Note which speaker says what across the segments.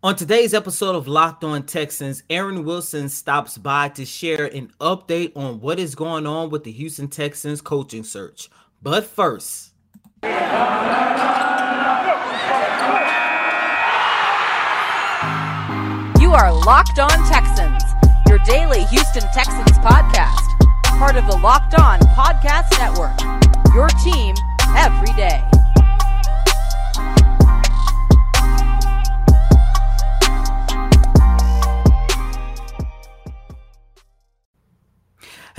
Speaker 1: On today's episode of Locked On Texans, Aaron Wilson stops by to share an update on what is going on with the Houston Texans coaching search. But first, you
Speaker 2: are Locked On Texans, your daily Houston Texans podcast, part of the Locked On Podcast Network. Your team every day.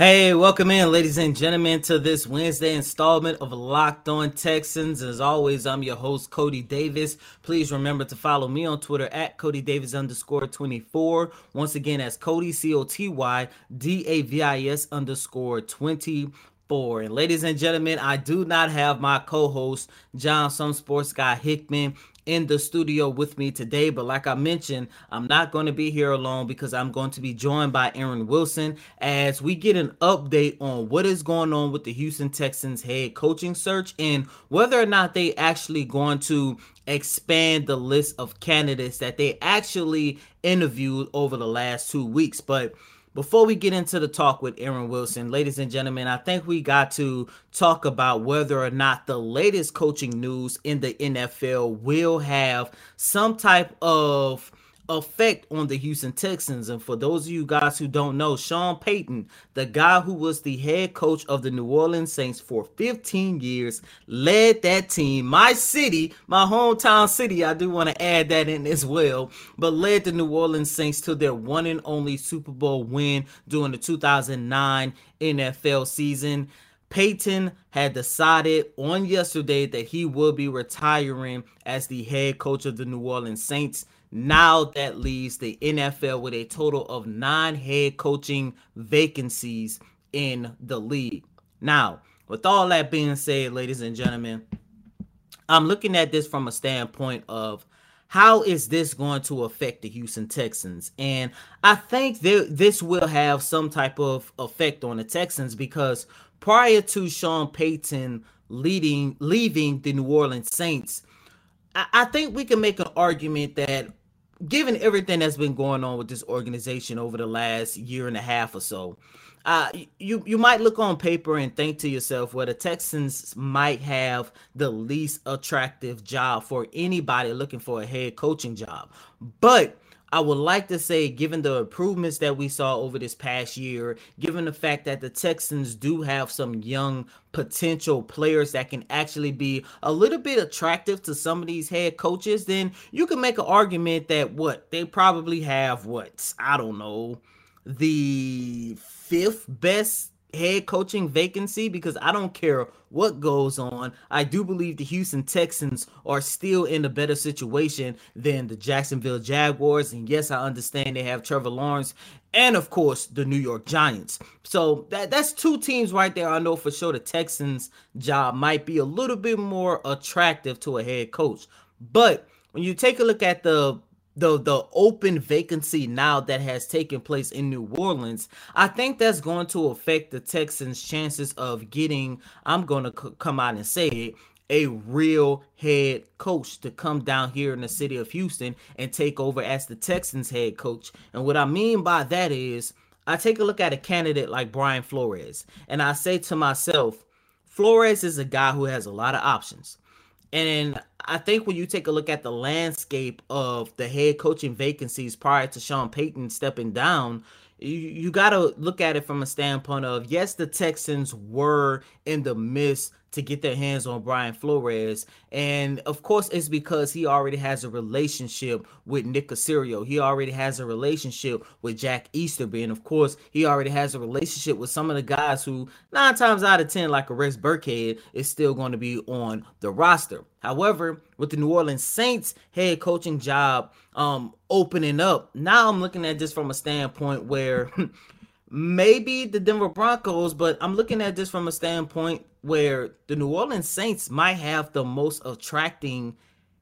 Speaker 1: Hey, welcome in, ladies and gentlemen, to this Wednesday installment of Locked On Texans. As always, I'm your host, Cody Davis. Please remember to follow me on Twitter at Cody Davis underscore 24. Once again, as Cody, C O T Y D A V I S underscore 24. And ladies and gentlemen, I do not have my co-host John Some Sports Guy Hickman in the studio with me today. But like I mentioned, I'm not going to be here alone because I'm going to be joined by Aaron Wilson as we get an update on what is going on with the Houston Texans head coaching search and whether or not they actually going to expand the list of candidates that they actually interviewed over the last two weeks. But before we get into the talk with Aaron Wilson, ladies and gentlemen, I think we got to talk about whether or not the latest coaching news in the NFL will have some type of effect on the Houston Texans. And for those of you guys who don't know, Sean Payton, the guy who was the head coach of the New Orleans Saints for 15 years, led that team, my city, my hometown city. I do want to add that in as well, but led the New Orleans Saints to their one and only Super Bowl win during the 2009 NFL season. Payton had decided on yesterday that he will be retiring as the head coach of the New Orleans Saints. Now that leaves the NFL with a total of nine head coaching vacancies in the league. Now, with all that being said, ladies and gentlemen, I'm looking at this from a standpoint of how is this going to affect the Houston Texans? And I think that this will have some type of effect on the Texans because prior to Sean Payton leading leaving the New Orleans Saints, I, I think we can make an argument that given everything that's been going on with this organization over the last year and a half or so, uh, you you might look on paper and think to yourself, well, the Texans might have the least attractive job for anybody looking for a head coaching job, but I would like to say, given the improvements that we saw over this past year, given the fact that the Texans do have some young potential players that can actually be a little bit attractive to some of these head coaches, then you can make an argument that what they probably have, what I don't know, the fifth best head coaching vacancy because I don't care what goes on. I do believe the Houston Texans are still in a better situation than the Jacksonville Jaguars. And yes, I understand they have Trevor Lawrence and of course the New York Giants. So that that's two teams right there. I know for sure the Texans job might be a little bit more attractive to a head coach. But when you take a look at the the the open vacancy now that has taken place in New Orleans, I think that's going to affect the Texans' chances of getting. I'm going to c- come out and say it. A real head coach to come down here in the city of Houston and take over as the Texans head coach. And what I mean by that is, I take a look at a candidate like Brian Flores, and I say to myself, Flores is a guy who has a lot of options. And I think when you take a look at the landscape of the head coaching vacancies prior to Sean Payton stepping down, you, you got to look at it from a standpoint of yes, the Texans were in the midst to get their hands on Brian Flores. And of course, it's because he already has a relationship with Nick Caserio. He already has a relationship with Jack Easterby. And of course, he already has a relationship with some of the guys who, nine times out of 10, like a Rex Burkhead, is still going to be on the roster. However, with the New Orleans Saints head coaching job um, opening up, now I'm looking at this from a standpoint where. maybe the Denver Broncos, but I'm looking at this from a standpoint where the New Orleans Saints might have the most attracting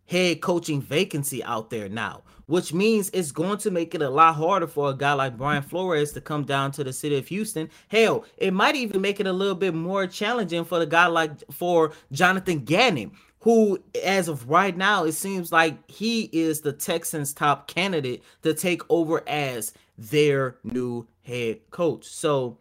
Speaker 1: head coaching vacancy out there now, which means it's going to make it a lot harder for a guy like Brian Flores to come down to the city of Houston. Hell, it might even make it a little bit more challenging for the guy like for Jonathan Gannon who, as of right now, it seems like he is the Texans' top candidate to take over as their new head coach. So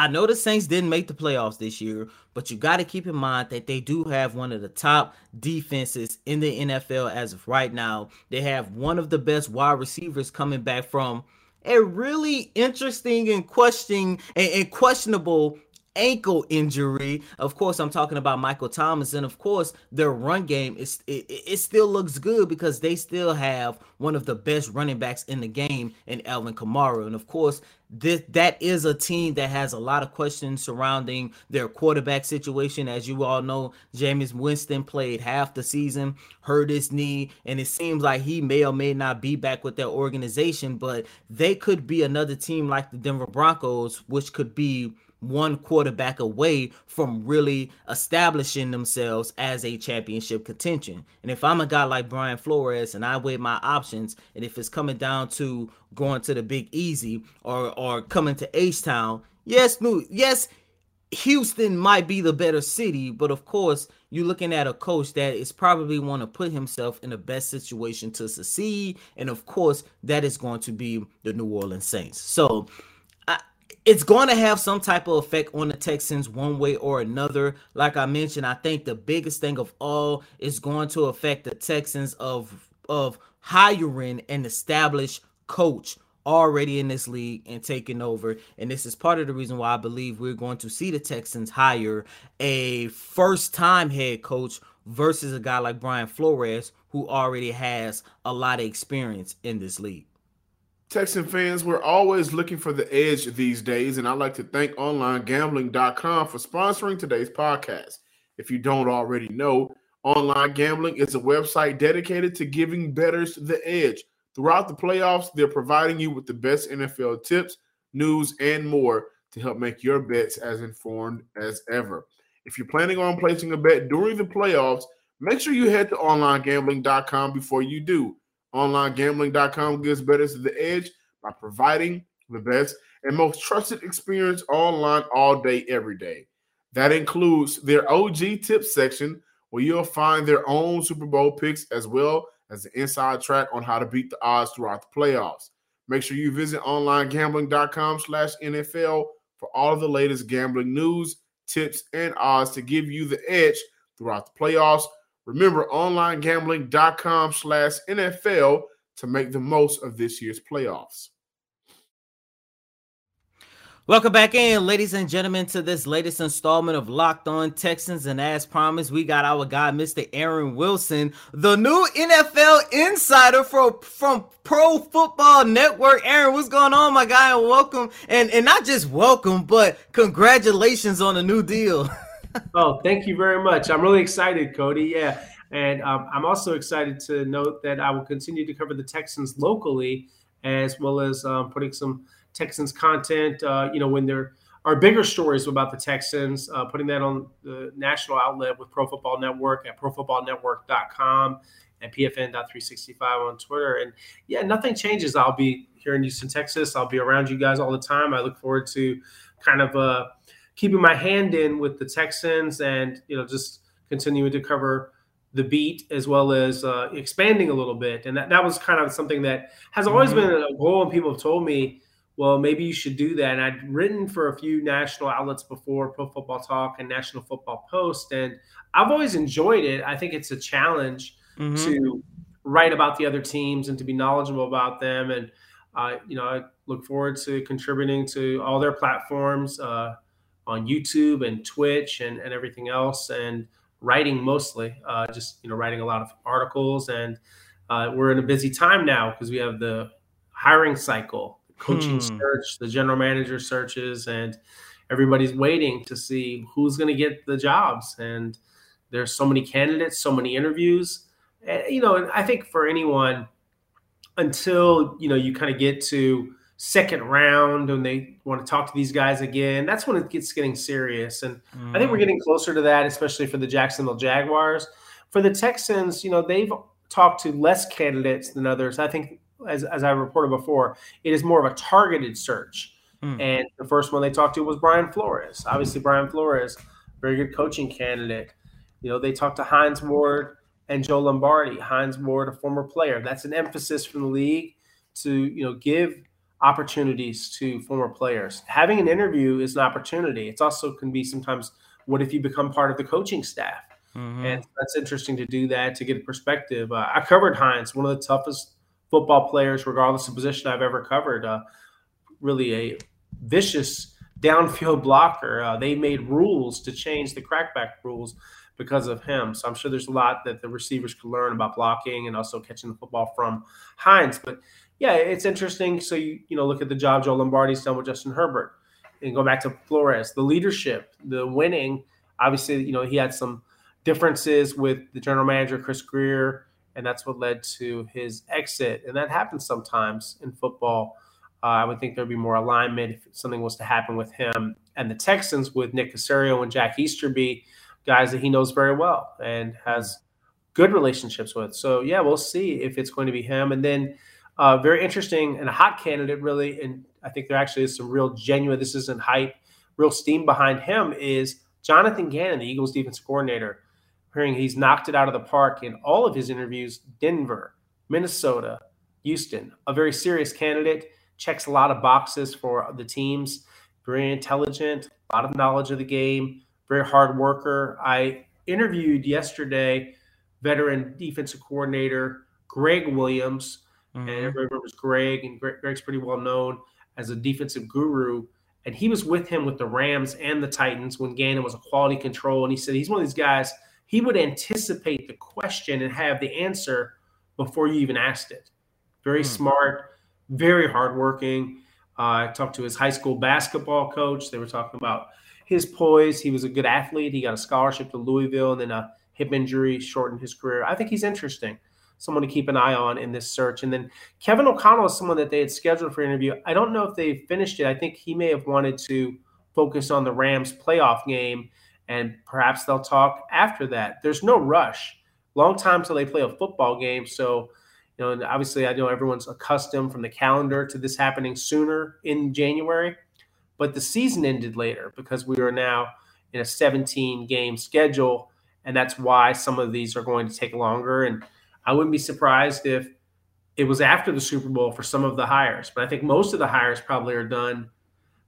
Speaker 1: I know the Saints didn't make the playoffs this year, but you got to keep in mind that they do have one of the top defenses in the NFL as of right now. They have one of the best wide receivers coming back from a really interesting and questioning and, and questionable ankle injury. Of course, I'm talking about Michael Thomas, and of course, their run game is it, it, still looks good because they still have one of the best running backs in the game in Alvin Kamara, and of course, this that is a team that has a lot of questions surrounding their quarterback situation. As you all know, Jameis Winston played half the season, hurt his knee, and it seems like he may or may not be back with their organization. But they could be another team like the Denver Broncos, which could be one quarterback away from really establishing themselves as a championship contention. And if I'm a guy like Brian Flores and I weigh my options, and if it's coming down to going to the Big Easy or or coming to H Town, yes, New, yes, Houston might be the better city, but of course, you're looking at a coach that is probably want to put himself in the best situation to succeed, and of course, that is going to be the New Orleans Saints. So it's going to have some type of effect on the Texans one way or another. Like I mentioned, I think the biggest thing of all is going to affect the Texans of of hiring an established coach already in this league and taking over. And this is part of the reason why I believe we're going to see the Texans hire a first time head coach versus a guy like Brian Flores who already has a lot of experience in this league.
Speaker 3: Texan fans, we're always looking for the edge these days, and I'd like to thank OnlineGambling.com for sponsoring today's podcast. If you don't already know, Online Gambling is a website dedicated to giving bettors the edge. Throughout the playoffs, they're providing you with the best NFL tips, news, and more to help make your bets as informed as ever. If you're planning on placing a bet during the playoffs, make sure you head to OnlineGambling.com before you do. OnlineGambling.com gives bettors the edge by providing the best and most trusted experience online all day, every day. That includes their OG tip section, where you'll find their own Super Bowl picks as well as the inside track on how to beat the odds throughout the playoffs. Make sure you visit onlinegambling.com slash NFL for all of the latest gambling news, tips, and odds to give you the edge throughout the playoffs Remember, onlinegambling.com slash NFL to make the most of this year's playoffs.
Speaker 1: Welcome back in, ladies and gentlemen, to this latest installment of Locked On Texans. And as promised, we got our guy, Mr. Aaron Wilson, the new NFL insider for, from Pro Football Network. Aaron, what's going on, my guy? And welcome. And, and not just welcome, but congratulations on the new deal.
Speaker 4: oh, thank you very much. I'm really excited, Cody. Yeah. And um, I'm also excited to note that I will continue to cover the Texans locally, as well as um, putting some Texans content. Uh, you know, when there are bigger stories about the Texans, uh, putting that on the national outlet with Pro Football Network at ProFootballNetwork.com and PFN.365 on Twitter. And yeah, nothing changes. I'll be here in Houston, Texas. I'll be around you guys all the time. I look forward to kind of uh, keeping my hand in with the Texans and you know just continuing to cover the beat as well as uh, expanding a little bit. And that, that was kind of something that has always mm-hmm. been a goal. And people have told me, well, maybe you should do that. And I'd written for a few national outlets before, Pro Football Talk and National Football Post. And I've always enjoyed it. I think it's a challenge mm-hmm. to write about the other teams and to be knowledgeable about them. And, uh, you know, I look forward to contributing to all their platforms. Uh, on YouTube and Twitch and, and everything else, and writing mostly, uh, just you know, writing a lot of articles. And uh, we're in a busy time now because we have the hiring cycle, coaching hmm. search, the general manager searches, and everybody's waiting to see who's going to get the jobs. And there's so many candidates, so many interviews. And, you know, and I think for anyone, until you know you kind of get to second round and they want to talk to these guys again, that's when it gets getting serious. And mm. I think we're mm. getting closer to that, especially for the Jacksonville Jaguars. For the Texans, you know, they've talked to less candidates than others. I think, as, as I reported before, it is more of a targeted search. Mm. And the first one they talked to was Brian Flores. Obviously, Brian Flores, very good coaching candidate. You know, they talked to Hines Ward and Joe Lombardi. Hines Ward, a former player. That's an emphasis from the league to, you know, give opportunities to former players. Having an interview is an opportunity. It's also can be sometimes what if you become part of the coaching staff? Mm-hmm. And that's interesting to do that to get a perspective. Uh, I covered Hines, one of the toughest football players, regardless of position I've ever covered. Uh, really a vicious downfield blocker. Uh, they made rules to change the crackback rules because of him. So I'm sure there's a lot that the receivers could learn about blocking and also catching the football from Hines. But yeah, it's interesting. So you you know look at the job Joe Lombardi's done with Justin Herbert, and go back to Flores, the leadership, the winning. Obviously, you know he had some differences with the general manager Chris Grier, and that's what led to his exit. And that happens sometimes in football. Uh, I would think there'd be more alignment if something was to happen with him and the Texans with Nick Caserio and Jack Easterby, guys that he knows very well and has good relationships with. So yeah, we'll see if it's going to be him. And then uh, very interesting and a hot candidate, really. And I think there actually is some real genuine. This isn't hype, real steam behind him. Is Jonathan Gannon, the Eagles defense coordinator? Hearing he's knocked it out of the park in all of his interviews. Denver, Minnesota, Houston, a very serious candidate checks a lot of boxes for the teams. Very intelligent, a lot of knowledge of the game, very hard worker. I interviewed yesterday veteran defensive coordinator Gregg Williams, mm-hmm. and everybody remembers Greg, and Greg's pretty well known as a defensive guru. And he was with him with the Rams and the Titans when Gannon was a quality control. And he said he's one of these guys, he would anticipate the question and have the answer before you even asked it. Very mm. smart, very hardworking. Uh, I talked to his high school basketball coach. They were talking about his poise. He was a good athlete. He got a scholarship to Louisville, and then a hip injury shortened his career. I think he's interesting, someone to keep an eye on in this search. And then Kevin O'Connell is someone that they had scheduled for interview. I don't know if they finished it. I think he may have wanted to focus on the Rams playoff game, and perhaps they'll talk after that. There's no rush. Long time till they play a football game, so you know, and obviously I know everyone's accustomed from the calendar to this happening sooner in January, but the season ended later because we are now in a 17 game schedule. And that's why some of these are going to take longer. And I wouldn't be surprised if it was after the Super Bowl for some of the hires, but I think most of the hires probably are done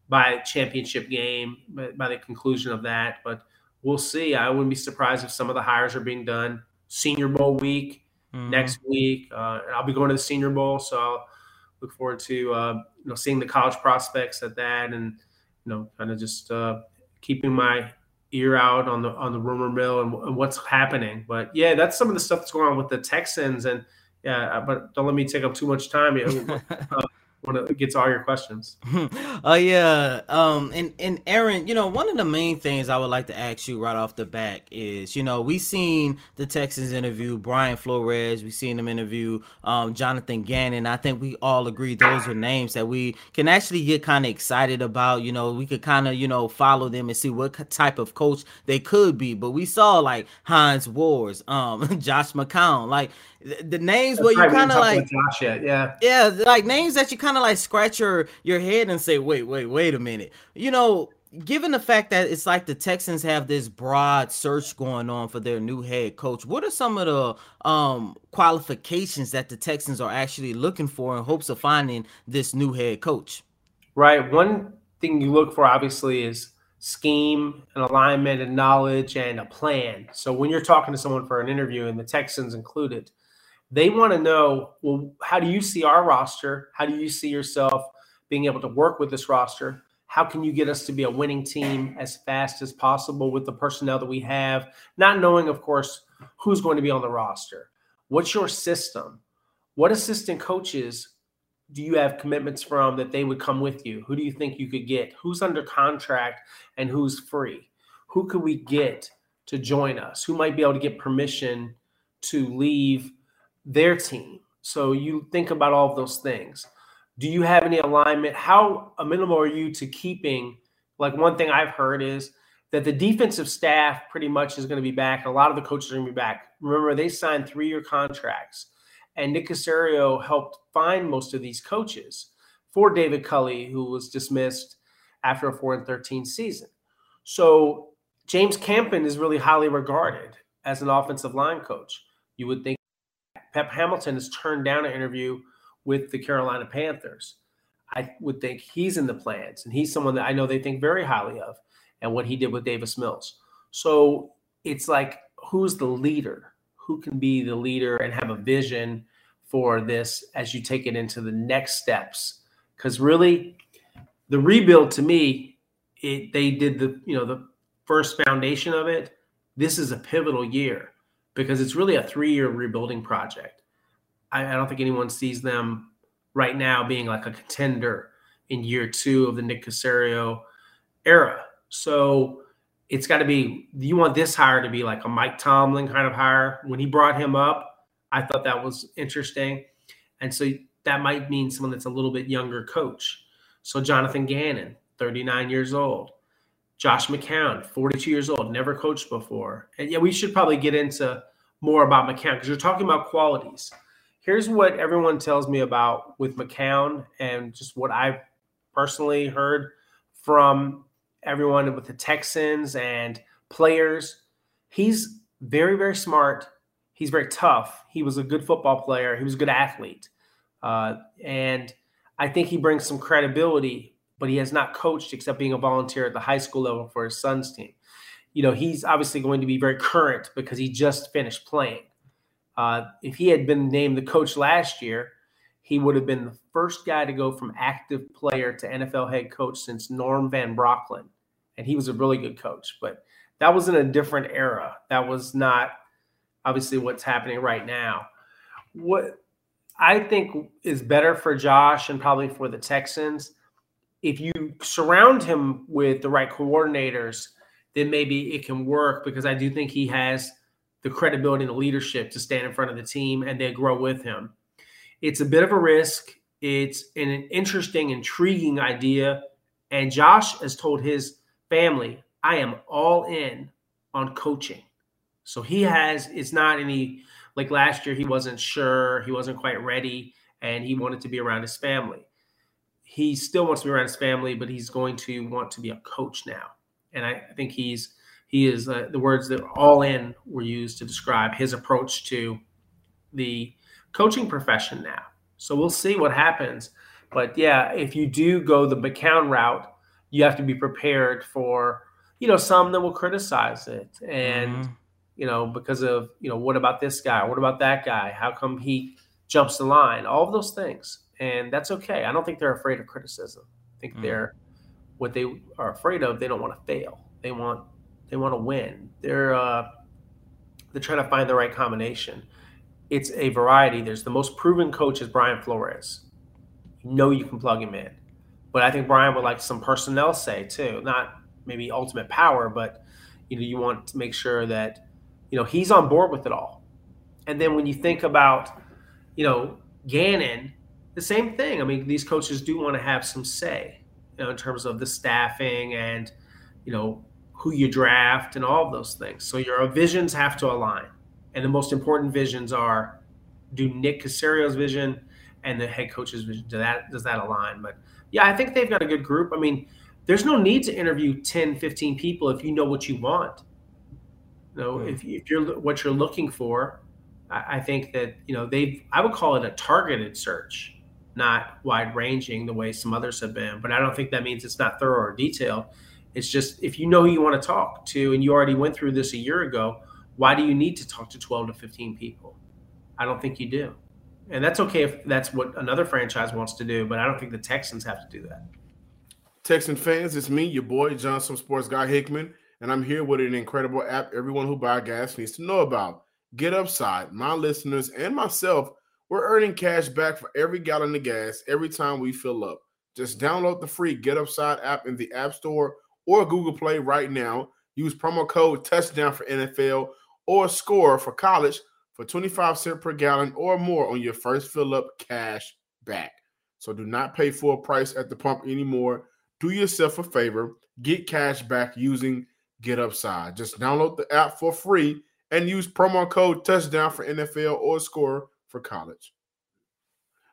Speaker 4: by championship game, by the conclusion of that. But we'll see. I wouldn't be surprised if some of the hires are being done Senior Bowl week mm-hmm. next week. Uh, I'll be going to the Senior Bowl, so I'll look forward to uh, you know seeing the college prospects at that, and you know, kind of just uh, keeping my ear out on the on the rumor mill and, and, what's happening. But yeah, that's some of the stuff that's going on with the Texans, and yeah, but don't let me take up too much time. uh, want to get to all your questions.
Speaker 1: Oh uh, yeah, um, and and Aaron, you know, one of the main things I would like to ask you right off the back is, you know, we seen the Texans interview Brian Flores, we seen them interview um, Jonathan Gannon. I think we all agree those are names that we can actually get kind of excited about. You know, we could kind of you know follow them and see what type of coach they could be. But we saw like Hines Ward, um, Josh McCown, like the names That's where you kind of like
Speaker 4: Josh yet. yeah.
Speaker 1: Yeah like names that you kind of like scratch your your head and say wait wait wait a minute. You know given the fact that it's like the Texans have this broad search going on for their new head coach what are some of the um qualifications that the Texans are actually looking for in hopes of finding this new head coach?
Speaker 4: Right one thing you look for obviously is scheme and alignment and knowledge and a plan. So when you're talking to someone for an interview and the Texans included they want to know, well, how do you see our roster? How do you see yourself being able to work with this roster? How can you get us to be a winning team as fast as possible with the personnel that we have? Not knowing, of course, who's going to be on the roster. What's your system? What assistant coaches do you have commitments from that they would come with you? Who do you think you could get? Who's under contract and who's free? Who could we get to join us? Who might be able to get permission to leave their team. So you think about all of those things. Do you have any alignment? How amenable are you to keeping? Like one thing I've heard is that the defensive staff pretty much is going to be back. A lot of the coaches are going to be back. Remember, they signed three-year contracts, and Nick Caserio helped find most of these coaches for David Culley, who was dismissed after a four and thirteen season. So James Campen is really highly regarded as an offensive line coach. You would think Pep Hamilton has turned down an interview with the Carolina Panthers. I would think he's in the plans, and he's someone that I know they think very highly of, and what he did with Davis Mills. So it's like, who's the leader? Who can be the leader and have a vision for this as you take it into the next steps? Because really, the rebuild to me, it, they did the you know the first foundation of it. This is a pivotal year because it's really a three-year rebuilding project. I, I don't think anyone sees them right now being like a contender in year two of the Nick Caserio era. So it's got to be you want this hire to be like a Mike Tomlin kind of hire. When he brought him up, I thought that was interesting. And so that might mean someone that's a little bit younger coach. So Jonathan Gannon, 39 years old. Josh McCown, 42 years old, never coached before. And yeah, we should probably get into more about McCown because you're talking about qualities here's what everyone tells me about with McCown and just what I've personally heard from everyone with the Texans and players. He's very, very smart. He's very tough. He was a good football player. He was a good athlete. Uh, and I think he brings some credibility, but he has not coached except being a volunteer at the high school level for his son's team. You know, he's obviously going to be very current because he just finished playing. Uh, if he had been named the coach last year, he would have been the first guy to go from active player to NFL head coach since Norm Van Brocklin. And he was a really good coach, but that was in a different era. That was not obviously what's happening right now. What I think is better for Josh and probably for the Texans, if you surround him with the right coordinators, then maybe it can work because I do think he has – the credibility and the leadership to stand in front of the team and they grow with him. It's a bit of a risk. It's an interesting, intriguing idea. And Josh has told his family, I am all in on coaching. So he has, it's not any, like last year, he wasn't sure, he wasn't quite ready, and he wanted to be around his family. He still wants to be around his family, but he's going to want to be a coach now. And I think he's, he is uh, the words that all in were used to describe his approach to the coaching profession now. So we'll see what happens. But yeah, if you do go the McCown route, you have to be prepared for, you know, some that will criticize it. And, mm-hmm. you know, because of, you know, what about this guy? What about that guy? How come he jumps the line? All of those things. And that's okay. I don't think they're afraid of criticism. I think mm-hmm. they're what they are afraid of, they don't want to fail. They want they want to win. They're uh, they're trying to find the right combination. It's a variety. There's the most proven coach is Brian Flores. You know you can plug him in, but I think Brian would like some personnel say too, not maybe ultimate power, but you know you want to make sure that you know he's on board with it all. And then when you think about you know Gannon, the same thing. I mean, these coaches do want to have some say, you know, in terms of the staffing and you know who you draft, and all of those things. So your visions have to align. And the most important visions are do Nick Caserio's vision and the head coach's vision. Do that does that align? But yeah, I think they've got a good group. I mean, there's no need to interview 10, 15 people if you know what you want. You know, mm. if, if you're what you're looking for, I, I think that, you know, they've I would call it a targeted search, not wide ranging the way some others have been. But I don't think that means it's not thorough or detailed it's just if you know who you want to talk to and you already went through this a year ago, why do you need to talk to 12 to 15 people? I don't think you do. And that's okay if that's what another franchise wants to do, but I don't think the Texans have to do that.
Speaker 3: Texan fans, it's me, your boy, Johnson Sports Guy Hickman, and I'm here with an incredible app everyone who buys gas needs to know about. Get Upside. My listeners and myself, we're earning cash back for every gallon of gas every time we fill up. Just download the free Get Upside app in the App Store or Google Play right now. Use promo code touchdown for NFL or score for college for 25 cents per gallon or more on your first fill up cash back. So do not pay full price at the pump anymore. Do yourself a favor, get cash back using Get Upside. Just download the app for free and use promo code touchdown for NFL or score for college.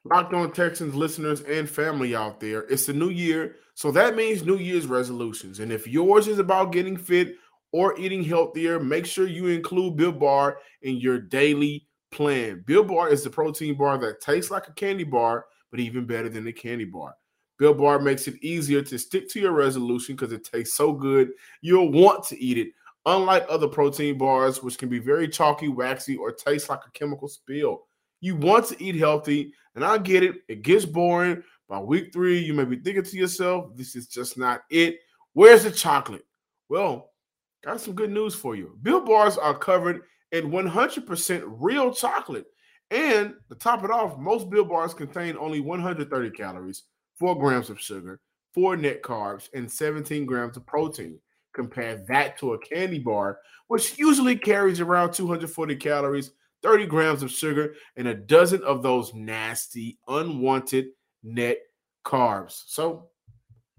Speaker 3: Locked on Texans listeners and family out there, it's the new year, so that means New Year's resolutions. And if yours is about getting fit or eating healthier, make sure you include Built Bar in your daily plan. Built Bar is the protein bar that tastes like a candy bar, but even better than a candy bar. Built Bar makes it easier to stick to your resolution because it tastes so good, you'll want to eat it. Unlike other protein bars, which can be very chalky, waxy, or taste like a chemical spill, you want to eat healthy. And I get it, it gets boring. By week three, you may be thinking to yourself, this is just not it. Where's the chocolate? Well, got some good news for you. Built bars are covered in 100% real chocolate. And to top it off, most Built bars contain only 130 calories, 4 grams of sugar, 4 net carbs, and 17 grams of protein. Compare that to a candy bar, which usually carries around 240 calories, 30 grams of sugar, and a dozen of those nasty, unwanted net carbs. So,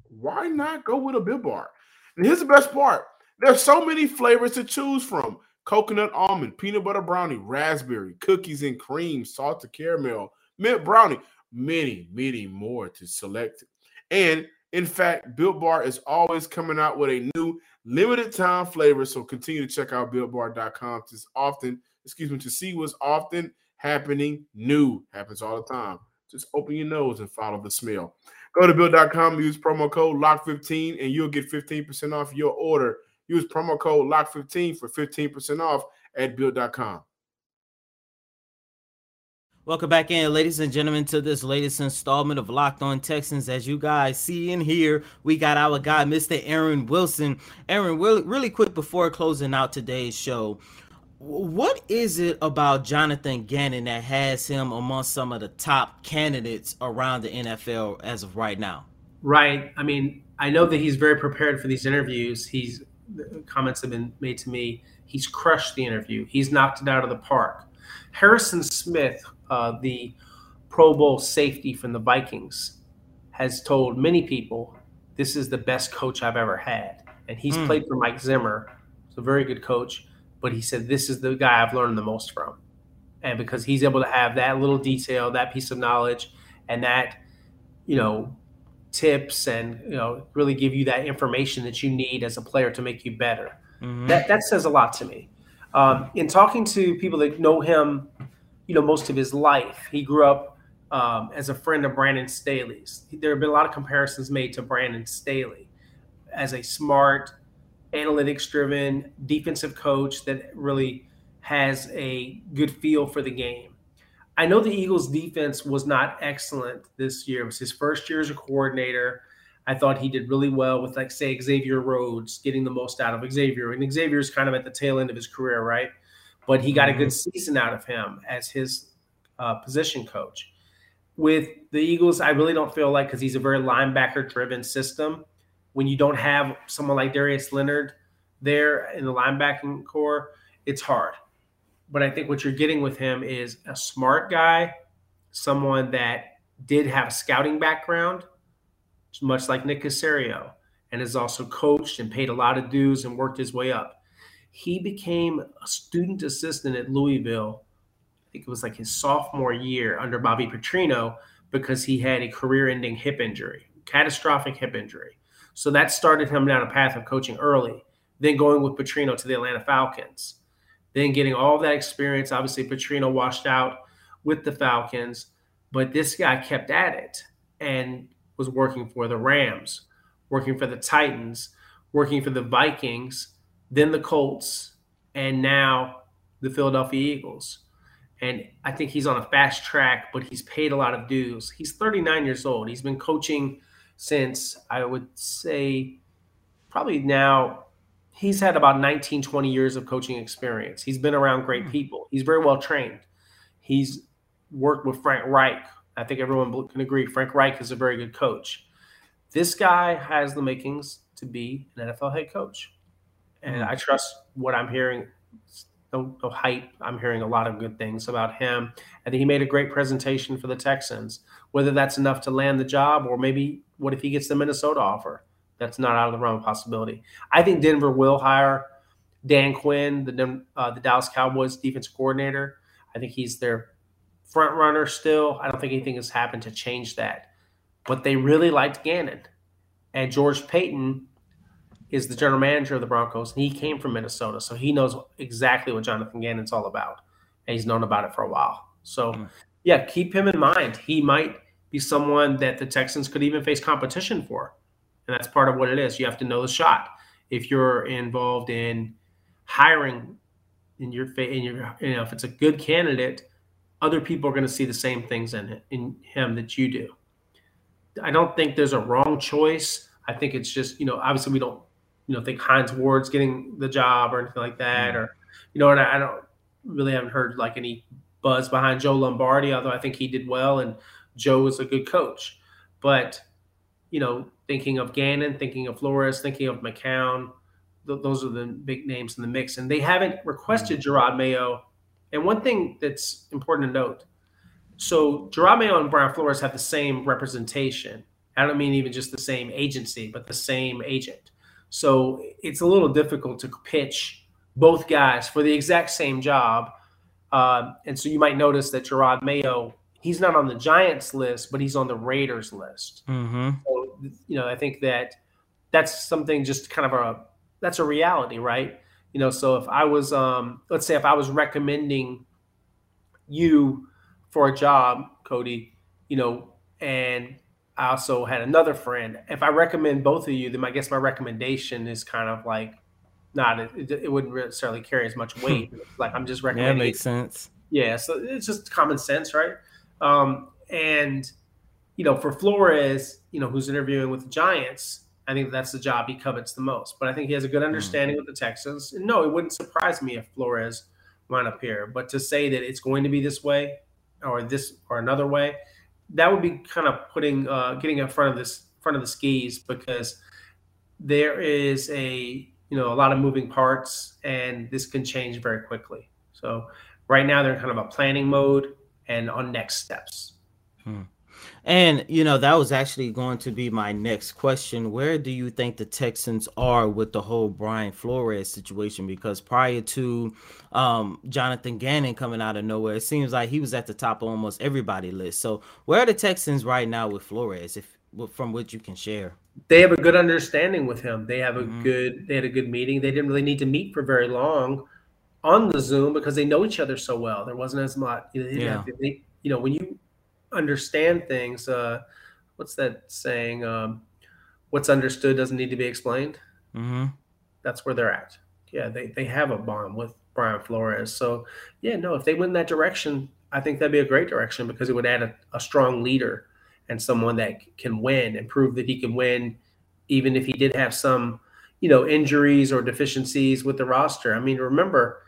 Speaker 3: why not go with a Built bar? And here's the best part there's so many flavors to choose from coconut almond, peanut butter brownie, raspberry, cookies and cream, salted caramel, mint brownie, many, many more to select. And in fact, Built Bar is always coming out with a new limited time flavor. So continue to check out builtbar.com to often, excuse me, to see what's often happening new. Happens all the time. Just open your nose and follow the smell. Go to built.com, use promo code LOCK15, and you'll get 15% off your order. Use promo code LOCK15 for 15% off at built.com.
Speaker 1: Welcome back in, ladies and gentlemen, to this latest installment of Locked On Texans. As you guys see in here, we got our guy, Mr. Aaron Wilson. Aaron, really, really quick before closing out today's show, what is it about Jonathan Gannon that has him among some of the top candidates around the NFL as of right now?
Speaker 4: Right. I mean, I know that he's very prepared for these interviews. He's comments have been made to me. He's crushed the interview. He's knocked it out of the park. Harrison Smith, uh, the Pro Bowl safety from the Vikings, has told many people this is the best coach I've ever had. And he's mm. played for Mike Zimmer, He's a very good coach. But he said this is the guy I've learned the most from, and because he's able to have that little detail, that piece of knowledge, and that you know tips and you know really give you that information that you need as a player to make you better. Mm-hmm. That that says a lot to me. Um, in talking to people that know him, you know most of his life, he grew up um, as a friend of Brandon Staley's. There have been a lot of comparisons made to Brandon Staley as a smart, analytics driven defensive coach that really has a good feel for the game. I know the Eagles defense was not excellent this year. It was his first year as a coordinator. I thought he did really well with, like, say, Xavier Rhodes, getting the most out of Xavier. And Xavier's kind of at the tail end of his career, right? But he got a good mm-hmm. season out of him as his uh, position coach. With the Eagles, I really don't feel like because he's a very linebacker driven system. When you don't have someone like Darius Leonard there in the linebacking core, it's hard but I think what you're getting with him is a smart guy, someone that did have a scouting background, much like Nick Caserio, and has also coached and paid a lot of dues and worked his way up. He became a student assistant at Louisville. I think it was like his sophomore year under Bobby Petrino because he had a career-ending hip injury, catastrophic hip injury. So that started him down a path of coaching early, then going with Petrino to the Atlanta Falcons then getting all that experience. Obviously, Petrino washed out with the Falcons, but this guy kept at it and was working for the Rams, working for the Titans, working for the Vikings, then the Colts, and now the Philadelphia Eagles. And I think he's on a fast track, but he's paid a lot of dues. He's 39 years old. He's been coaching since I would say probably now he's had about 19, 20 years of coaching experience. He's been around great hmm. people. He's very well trained. He's worked with Frank Reich. I think everyone can agree Frank Reich is a very good coach. This guy has the makings to be an NFL head coach. And hmm. I trust what I'm hearing. No, no hype. I'm hearing a lot of good things about him. And he made a great presentation for the Texans. Whether that's enough to land the job, or maybe what if he gets the Minnesota offer? That's not out of the realm of possibility. I think Denver will hire Dan Quinn, the uh, the Dallas Cowboys defensive coordinator. I think he's their front runner still. I don't think anything has happened to change that. But they really liked Gannon. And George Paton is the general manager of the Broncos, and he came from Minnesota, so he knows exactly what Jonathan Gannon's all about, and he's known about it for a while. So, mm. yeah, keep him in mind. He might be someone that the Texans could even face competition for, and that's part of what it is. You have to know the shot. If you're involved in hiring in your in your you know if it's a good candidate, other people are going to see the same things in in him that you do. I don't think there's a wrong choice. I think it's just you know obviously we don't you know think Hines Ward's getting the job or anything like that, mm-hmm. or you know, and I, I don't really haven't heard like any buzz behind Joe Lombardi, although I think he did well and Joe is a good coach. But you know, thinking of Gannon, thinking of Flores, thinking of McCown, th- those are the big names in the mix, and they haven't requested mm-hmm. Jerod Mayo. And one thing that's important to note so Jerod Mayo and Brian Flores have the same representation. I don't mean even just the same agency, but the same agent. So it's a little difficult to pitch both guys for the exact same job. Uh, and so you might notice that Jerod Mayo, he's not on the Giants list, but he's on the Raiders list.
Speaker 1: Mm-hmm.
Speaker 4: So, you know, I think that that's something just kind of a that's a reality, right? You know, so if I was, um, let's say, if I was recommending you for a job, Cody, you know, and I also had another friend. If I recommend both of you, then I guess my recommendation is kind of like not it, it wouldn't necessarily carry as much weight. like I'm just recommending.
Speaker 1: Yeah, makes sense.
Speaker 4: Yeah, so it's just common sense, right? Um, and you know, for Flores, you know, who's interviewing with the Giants, I think that's the job he covets the most. But I think he has a good hmm. understanding mm. with the Texans. And no, it wouldn't surprise me if Flores wound up here. But to say that it's going to be this way, or this or another way, that would be kind of putting uh, getting in front of this front of the skis because there is a you know a lot of moving parts and this can change very quickly. So right now they're in kind of a planning mode and on next steps.
Speaker 1: Hmm. And you know that was actually going to be my next question. Where do you think the Texans are with the whole Brian Flores situation? Because prior to um, Jonathan Gannon coming out of nowhere, it seems like he was at the top of almost everybody list. So where are the Texans right now with Flores? If from what you can share,
Speaker 4: they have a good understanding with him. They have a mm-hmm. good. They had a good meeting. They didn't really need to meet for very long on the Zoom because they know each other so well. There wasn't as much. You know, yeah. They, you know when you understand things. Uh, what's that saying? Um, what's understood doesn't need to be explained.
Speaker 1: Mm-hmm.
Speaker 4: That's where they're at. Yeah, they, they have a bond with Brian Flores. So, yeah, no, if they went in that direction, I think that'd be a great direction because it would add a, a strong leader and someone that can win and prove that he can win, even if he did have some, you know, injuries or deficiencies with the roster. I mean, remember,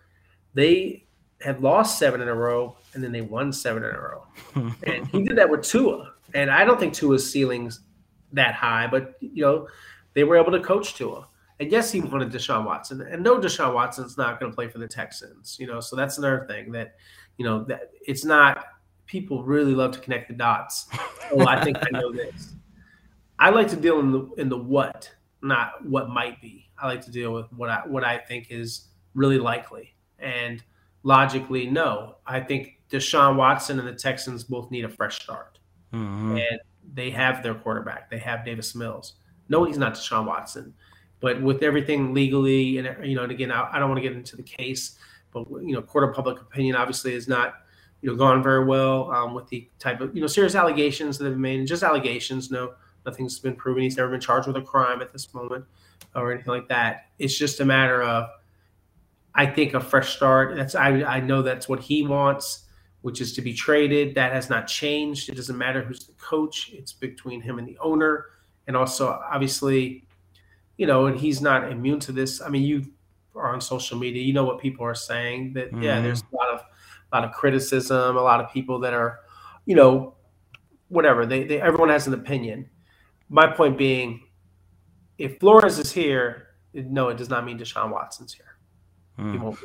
Speaker 4: they had lost seven in a row and then they won seven in a row. and he did that with Tua. And I don't think Tua's ceiling's that high, but you know, they were able to coach Tua. And yes, he wanted Deshaun Watson. And no, Deshaun Watson's not going to play for the Texans. You know, so that's another thing that, you know, that it's not people really love to connect the dots. oh, I think I know this. I like to deal in the in the what, not what might be. I like to deal with what I what I think is really likely. And logically, no. I think Deshaun Watson and the Texans both need a fresh start.
Speaker 1: Mm-hmm.
Speaker 4: And they have their quarterback. They have Davis Mills. No, he's not Deshaun Watson. But with everything legally, and you know, and again, I, I don't want to get into the case, but you know, court of public opinion obviously is not, you know, gone very well um, with the type of you know serious allegations that have been made, and just allegations. No, nothing's been proven. He's never been charged with a crime at this moment or anything like that. It's just a matter of I think a fresh start. That's I I know that's what he wants, which is to be traded. That has not changed. It doesn't matter who's the coach. It's between him and the owner, and also obviously, you know, and he's not immune to this. I mean, you are on social media. You know what people are saying. That mm-hmm. yeah, there's a lot of a lot of criticism. A lot of people that are, you know, whatever. They, they everyone has an opinion. My point being, if Flores is here, no, it does not mean Deshaun Watson's here.
Speaker 1: Mm.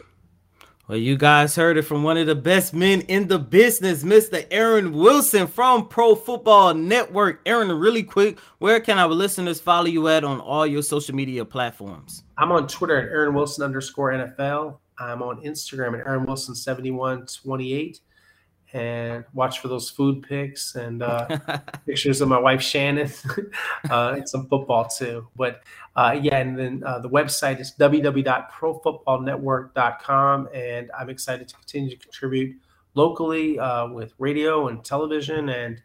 Speaker 1: Well, you guys heard it from one of the best men in the business, Mr. Aaron Wilson from Pro Football Network. Aaron, really quick, where can our listeners follow you at on all your social media platforms?
Speaker 4: I'm on Twitter at Aaron Wilson underscore NFL. I'm on Instagram at Aaron Wilson 7128. And watch for those food pics and uh, pictures of my wife Shannon uh, and some football too. But uh, yeah, and then uh, the website is www.profootballnetwork.com, and I'm excited to continue to contribute locally uh, with radio and television and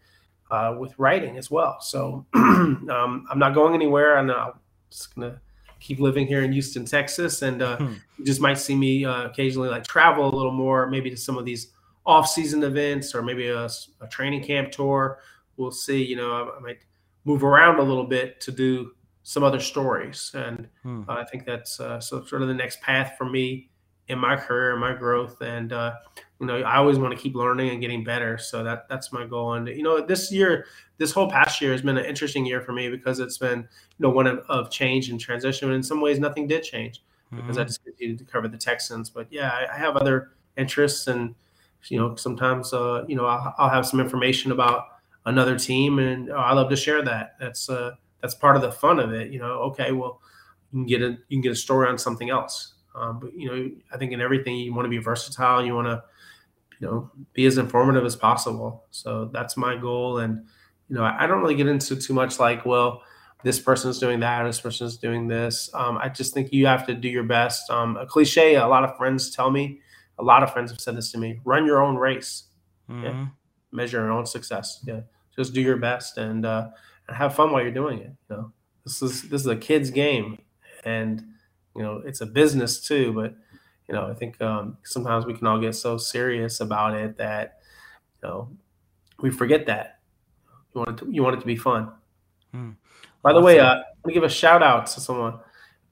Speaker 4: uh, with writing as well. So um, I'm not going anywhere, and I'm just gonna keep living here in Houston, Texas, and hmm. you just might see me occasionally like travel a little more, maybe to some of these off-season events or maybe a, a, training camp tour. We'll see. You know, I, I, might move around a little bit to do some other stories, and hmm. uh, I think that's uh, so sort of the next path for me in my career and my growth. And uh, you know, I always want to keep learning and getting better. So that that's my goal. And you know, this year, this whole past year has been an interesting year for me because it's been you know one of, of change and transition. And in some ways, nothing did change because I hmm. just continued to cover the Texans. But yeah, I, I have other interests and you know, sometimes uh, you know I'll, I'll, have some information about another team, and oh, I love to share that. That's uh, that's part of the fun of it. You know, okay, well, you can get a you can get a story on something else. Um, but you know, I think in everything you want to be versatile. You want to you know be as informative as possible. So that's my goal, and you know, I, I don't really get into too much like, well, this person's doing that, this person's doing this. Um, I just think you have to do your best. Um, a cliche a lot of friends tell me a lot of friends have said this to me run your own race mm-hmm. yeah. measure your own success yeah just do your best and uh, and have fun while you're doing it you know this is this is a kid's game and you know it's a business too but you know i think um, sometimes we can all get so serious about it that you know we forget that you want it to, you want it to be fun mm. by awesome. the way uh, i'm gonna give a shout out to someone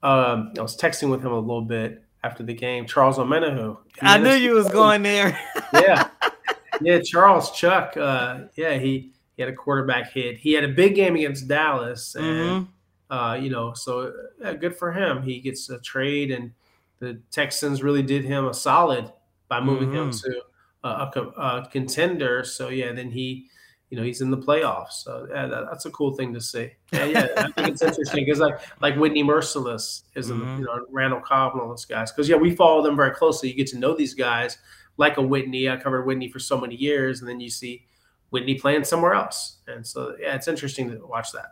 Speaker 4: um, i was texting with him a little bit after the game, Charles Omenihu.
Speaker 1: I knew you was going there.
Speaker 4: yeah, yeah, Charles Chuck. Uh, yeah, he he had a quarterback hit. He had a big game against Dallas, and mm-hmm. uh, you know, so uh, good for him. He gets a trade, and the Texans really did him a solid by moving mm-hmm. him to a, a, contender. So yeah, then he you know he's in the playoffs. So yeah, that, that's a cool thing to see. Yeah, yeah, I think it's interesting because like like Whitney Mercilus is mm-hmm. in, you know Randall Cobb and all those guys because yeah we follow them very closely. You get to know these guys like a Whitney. I covered Whitney for so many years, and then you see Whitney playing somewhere else, and so yeah, it's interesting to watch that.